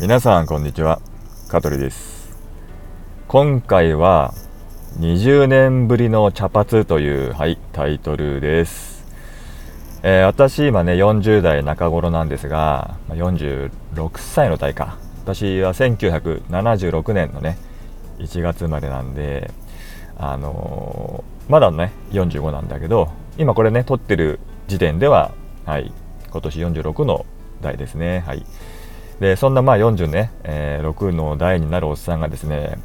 皆さんこんにちは。香取です。今回は20年ぶりの茶髪という、はい、タイトルです、えー私今ね40代中頃なんですが46歳の代か。私は1976年のね1月生まれなんであのーまだね45なんだけど今これね撮ってる時点でははい今年46の代ですね。はい。でそんなまあ40ね、えー6の代になるおっさんがですね、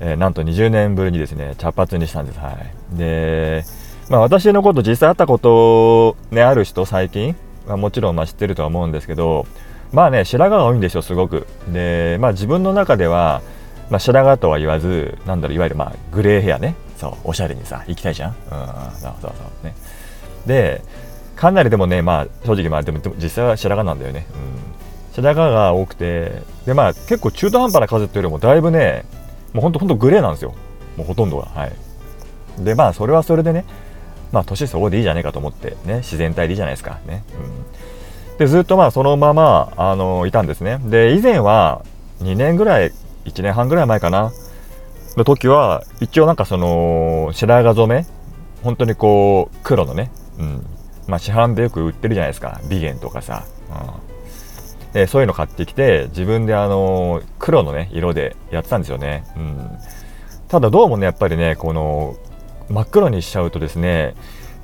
えーなんと20年ぶりにですね茶髪にしたんですはいでまあ私のこと実際会ったことねある人最近はもちろんまあ知ってるとは思うんですけどまあね白髪が多いんですよすごくでまあ自分の中ではまあ、白髪とは言わず、なんだろう、いわゆるまあグレーヘアね、そう、おしゃれにさ、行きたいじゃん。うん、そうそうそう。ね。で、かなりでもね、まあ、正直、まあ、でも、でも実際は白髪なんだよね。うん。白髪が多くて、で、まあ、結構中途半端な数っていうよりも、だいぶね、もうほんと、ほんとグレーなんですよ。もうほとんどが。はい。で、まあ、それはそれでね、まあ、年相応でいいじゃねえかと思って、ね、自然体でいいじゃないですか。ね。うん。で、ずっとまあ、そのまま、あの、いたんですね。で、以前は、2年ぐらい、1年半ぐらい前かな、の時は、一応なんかその、白髪染め、本当にこう、黒のね、うん。まあ、市販でよく売ってるじゃないですか。ビゲンとかさ。うん。で、そういうの買ってきて、自分であの、黒のね、色でやってたんですよね。うん。ただどうもね、やっぱりね、この、真っ黒にしちゃうとですね、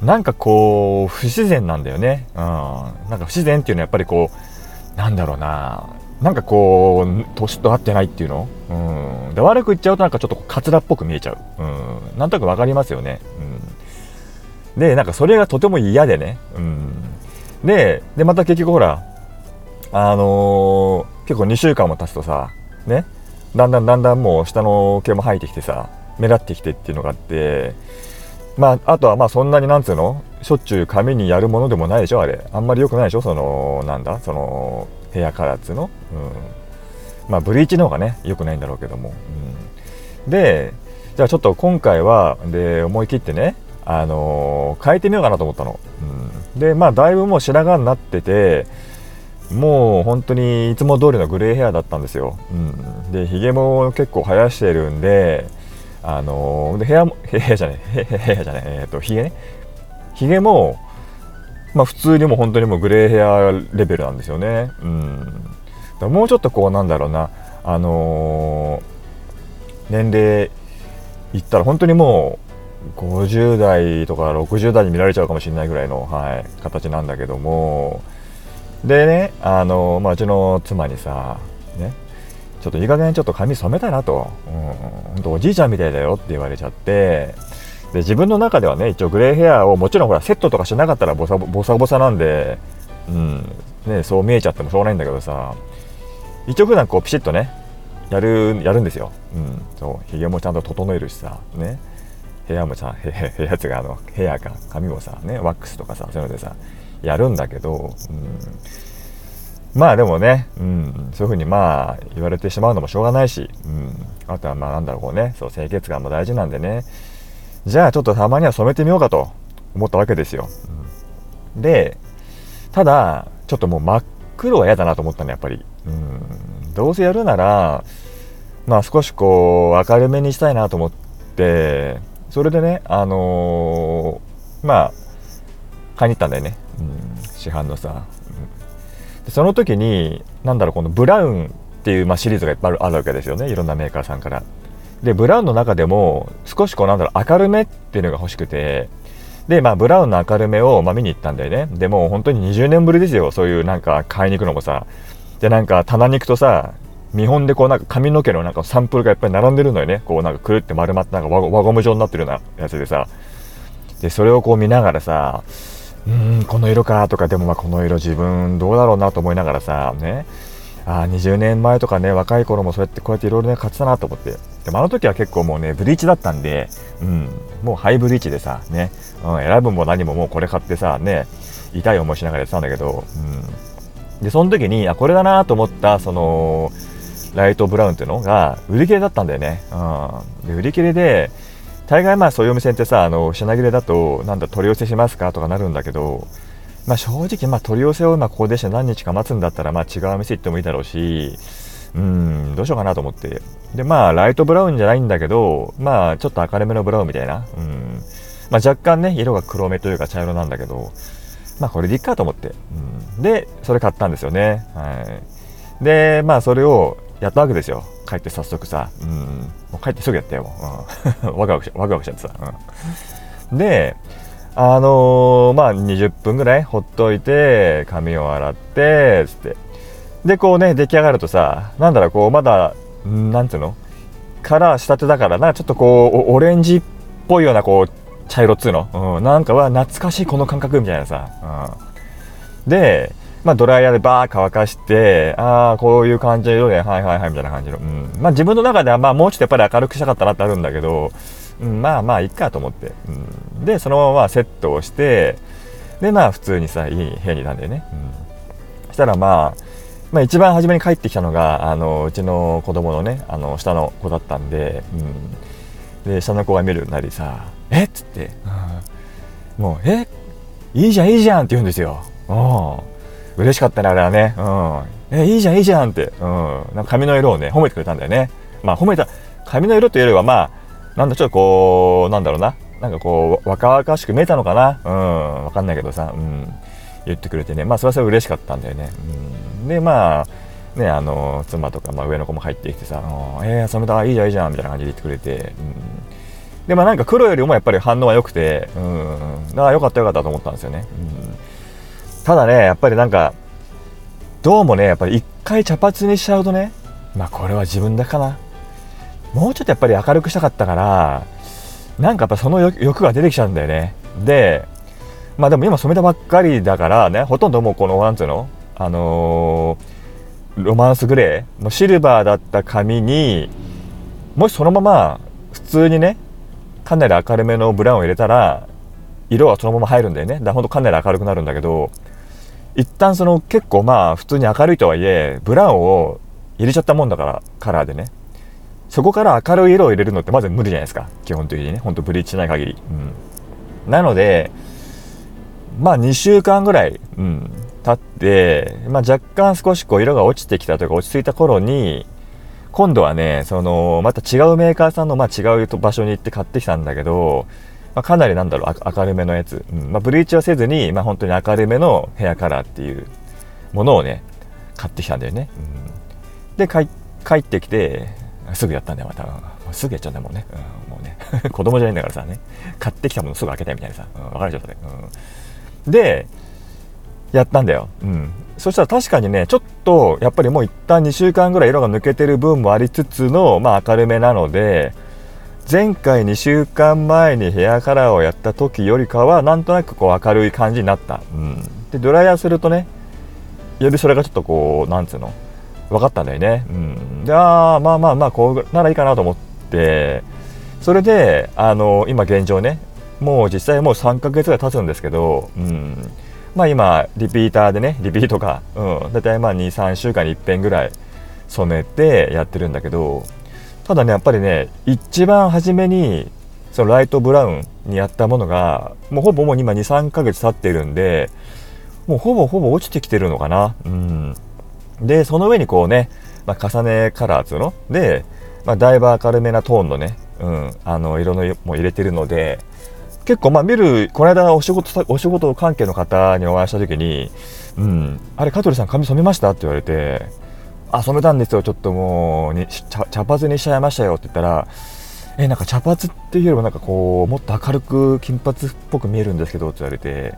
なんかこう、不自然なんだよね。うん。なんか不自然っていうのはやっぱりこう、なんだろうな、なんかこう、年と合ってないっていうのうん。で、悪く言っちゃうとなんかちょっとカツラっぽく見えちゃう。うん。なんとなくわかりますよね。うん。で、なんかそれがとても嫌でね。うん。で、で、また結局ほら、あのー結構2週間も経つとさ、ね、だんだんだんだんもう下の毛も生えてきてさ、目立ってきてっていうのがあって、まあ、あとはまあそんなになんつうの？しょっちゅう髪にやるものでもないでしょあれ。あんまり良くないでしょ？その、なんだ？その、ヘアカラーっつうの？うん。まあ、ブリーチの方がね、良くないんだろうけども。うん。で、じゃあちょっと今回は、で、思い切ってね、あのー変えてみようかなと思ったの。うん。で、まあ、だいぶもう白髪になってて、もう本当にいつも通りのグレーヘアだったんですよ。うん。で、髭も結構生やしてるんで、あのーで、部屋も、部屋じゃない、部屋じゃない、えっ、と、髭ね。髭も、まあ普通にも本当にもうグレーヘアレベルなんですよね。うん。だもうちょっとこうなんだろうな、あのー年齢いったら本当にもう50代とか60代に見られちゃうかもしれないぐらいの、はい、形なんだけども、でね、あのまあうちの妻にさ、ね、ちょっといい加減ちょっと髪染めたなと、うん、本当おじいちゃんみたいだよって言われちゃって、で自分の中ではね一応グレーヘアをもちろんほらセットとかしなかったらボサボサボサなんで、うんね、そう見えちゃってもしょうがないんだけどさ。一応普段こうピシッとねやるやるんですよ、うん、そうひげもちゃんと整えるしさね。部屋もさへへ部屋つがあのヘアか。髪もさねワックスとかさそういうのでさやるんだけど、うん、まあでもね、うん、そういうふうにまあ言われてしまうのもしょうがないし、うん、あとはまあなんだろうこうね。そう清潔感も大事なんでね。じゃあちょっとたまには染めてみようかと思ったわけですよ。うん。で、ただ、ちょっともう真っ黒は嫌だなと思ったの、やっぱり。うん、どうせやるなら、まあ少しこう、明るめにしたいなと思って、それでね、あのーまあ、買いに行ったんだよね。うん、市販のさ。うんでその時に、なんだろう、このブラウンっていう、まあ、シリーズがいっぱいあるあるわけですよね。いろんなメーカーさんから。で、ブラウンの中でも、少しこう、なんだろう、明るめっていうのが欲しくて、で、まあ、ブラウンの明るめを、まあ、見に行ったんだよね。でもう本当に20年ぶりですよ。そういうなんか買いに行くのもさ。で、なんか棚に行くとさ、見本でこうなんか髪の毛のなんかサンプルがやっぱり並んでるのよね。こうなんかくるって丸まってなんか輪ゴ輪ゴム状になってるようなやつでさ。で、それをこう見ながらさ、うん、この色かとか、でもまあこの色自分どうだろうなと思いながらさ、ね。あ、20年前とかね、若い頃もそうやってこうやっていろいろね、買ってたなと思って。でもあの時は結構もうね、ブリーチだったんで、うん、もうハイブリーチでさ、ね、うん、選ぶも何ももうこれ買ってさ、ね、痛い思いしながらやってたんだけど、うん。で、その時に、あ、これだなと思った、その、ライトブラウンっていうのが売り切れだったんだよね。うん。で、売り切れで、大概まあそういうお店ってさ、あの、品切れだと、なんだ、取り寄せしますか？とかなるんだけど、まあ正直、まあ取り寄せをまあここでして何日か待つんだったら、まあ違うお店行ってもいいだろうし、うんどうしようかなと思って。でまあライトブラウンじゃないんだけどまあちょっと明るめのブラウンみたいな、うん。まあ、若干ね色が黒目というか茶色なんだけどまあこれでいっかと思って、うん、でそれ買ったんですよね、はい、でまあそれをやったわけですよ。帰って早速さ、うん、もう帰ってすぐやったよ、うん、ワクワクしワクワクしちゃってさ、うん、であのー、まあ20分ぐらいほっといて髪を洗ってつって。でこうね出来上がるとさなんだろうこうまだなんていうの？カラー仕立てだからなちょっとこうオレンジっぽいようなこう茶色っつうの、うん、なんかは懐かしいこの感覚みたいなさ、うん、でまあ、ドライヤーでバー乾かして、ああ、こういう感じの色で、はいはいはい、みたいな感じの。うん。まあ、自分の中では、まあ、もうちょっとやっぱり明るくしたかったなってあるんだけど、うん、まあまあ、いっかと思って。うん。で、そのままセットをして、で、まあ、普通にさ、いい部屋にいたんだよね。うん。そしたら、まあ、まあ、一番初めに帰ってきたのが、あの、うちの子供のね、あの、下の子だったんで、うん。で、下の子が見るなりさ、え？っつって、うん、もう、え？いいじゃん、いいじゃんって言うんですよ。うん。嬉しかったね、あれはね。うん。え、いいじゃん、いいじゃんって。うん。なんか髪の色をね、褒めてくれたんだよね。まあ、褒めた、髪の色というよりは、まあ、なんだ、ちょっとこう、なんだろうな。なんかこう、若々しく見えたのかな。うん。わかんないけどさ、うん。言ってくれてね。まあ、それはそれ嬉しかったんだよね。うん。で、まあ、ね、あの、妻とか、まあ、上の子も入ってきてさ、えー、染めた、いいじゃん、いいじゃん、みたいな感じで言ってくれて、うん。で、まあ、なんか黒よりもやっぱり反応は良くて、うん。だからよかったよかったと思ったんですよね。うんただね、やっぱりなんか、どうもね、やっぱり一回茶髪にしちゃうとね、まあこれは自分だかな。もうちょっとやっぱり明るくしたかったから、なんかやっぱその欲が出てきちゃうんだよね。で、まあでも今染めたばっかりだからね、ほとんどもうこの、なんつうのあのー、ロマンスグレーのシルバーだった髪に、もしそのまま普通にね、かなり明るめのブラウンを入れたら、色はそのまま入るんだよね。だからほんとかなり明るくなるんだけど、一旦その結構まあ普通に明るいとはいえブラウンを入れちゃったもんだからカラーでね。そこから明るい色を入れるのってまず無理じゃないですか。基本的にね。ほんとブリーチしない限り、うん、なのでまあ2週間ぐらい、うん、経って、まあ、若干少しこう色が落ちてきたというか落ち着いた頃に今度はねそのまた違うメーカーさんの、まあ、違う場所に行って買ってきたんだけどまあ、かなりなんだろう明るめのやつ、うん。まあ、ブリーチはせずに、まあ、本当に明るめのヘアカラーっていうものをね買ってきたんだよね、うん、で帰ってきてすぐやったんだよまた、うん、すぐやっちゃうんだもんね、うん、もうね。子供じゃないんだからさね。買ってきたものすぐ開けたいみたいなさ、うん、分かるでしょそれ、うん、でやったんだよ、うん、そしたら確かにねちょっとやっぱりもう一旦2週間ぐらい色が抜けてる分もありつつの、まあ、明るめなので前回2週間前にヘアカラーをやった時よりかはなんとなくこう明るい感じになった、うん、でドライヤーするとねよりそれがちょっとこうなんつうの分かったんだよね、うん、でああまあまあまあこうならいいかなと思って。それであの今現状ねもう実際もう3ヶ月ぐらい経つんですけど、うん、まあ今リピーターでねリピートか、うん、大体まあ23週間に1遍ぐらい染めてやってるんだけどただねやっぱりね一番初めにそのライトブラウンにやったものがもうほぼもう今23ヶ月経ってるんでもうほぼほぼ落ちてきてるのかな。うん。でその上にこうね、まあ、重ねカラーっつうの？で、まあ、だいぶ明るめなトーンのね、うん、あの色のも入れてるので結構まあ見るこの間お仕事お仕事関係の方にお会いした時に「うん、あれ香取さん髪染めました?」って言われてあ染めたんですよ。ちょっともうに茶茶髪にしちゃいましたよって言ったらえなんか茶髪っていうよりもなんかこうもっと明るく金髪っぽく見えるんですけどって言われて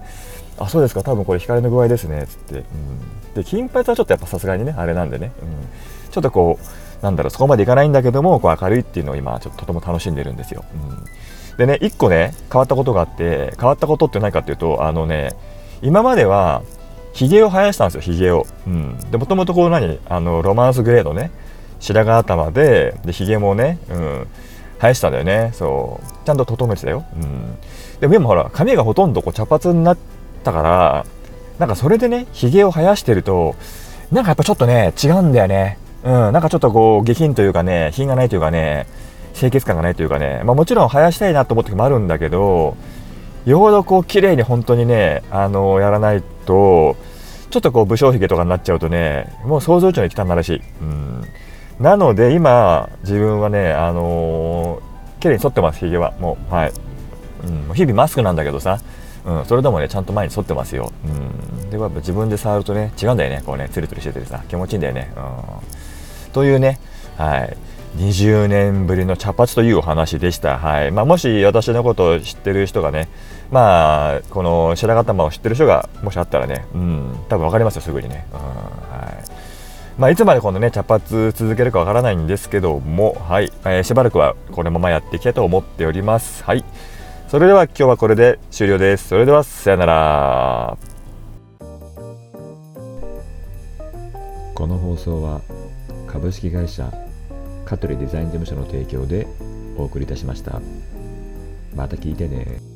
あそうですか。多分これ光の具合ですねつって、うん、で金髪はちょっとやっぱさすがにねあれなんでね、うん、ちょっとこうなんだろうそこまでいかないんだけどもこう明るいっていうのを今ちょっととても楽しんでるんですよ、うん、でね1個ね変わったことがあって変わったことって何かっていうとあのね今まではひげを生やしたんですよひげを、うん、でもともとこう何？あのロマンスグレードね。白髪頭ででひげもね、うん、生やしたんだよね。そう。ちゃんと整えてたよ、うん、でも今ほら髪がほとんどこう茶髪になったからなんかそれでねひげを生やしてるとなんかやっぱちょっとね違うんだよね。うん、なんかちょっとこう下品というかね品がないというかね清潔感がないというかね、まあ、もちろん生やしたいなと思って時もあるんだけどよほどこう綺麗に本当にねあのやらないとちょっとこう武将髭とかになっちゃうとねもう想像以上に汚らしい、うん、なので今自分はねあのー、綺麗に剃ってますひげは。もうはい、うん、日々マスクなんだけどさ。うん、それでもねちゃんと前に沿ってますよ、うん、でやっぱ自分で触るとね違うんだよね。こうねツルツルしててさ。気持ちいいんだよね、うん、というね。はい。20年ぶりの茶髪というお話でした。はいまあ、もし私のことを知ってる人がね、まあ、この白髪玉を知ってる人がもしあったらね、うん、多分分かりますよ、すぐにね。うんはいまあ、いつまでこのね、茶髪続けるかわからないんですけども、はい、えー、しばらくはこのままやっていきたいと思っております。はい。それでは今日はこれで終了です。それではさよなら。この放送は株式会社香取デザイン事務所の提供でお送りいたしました。また聞いてね。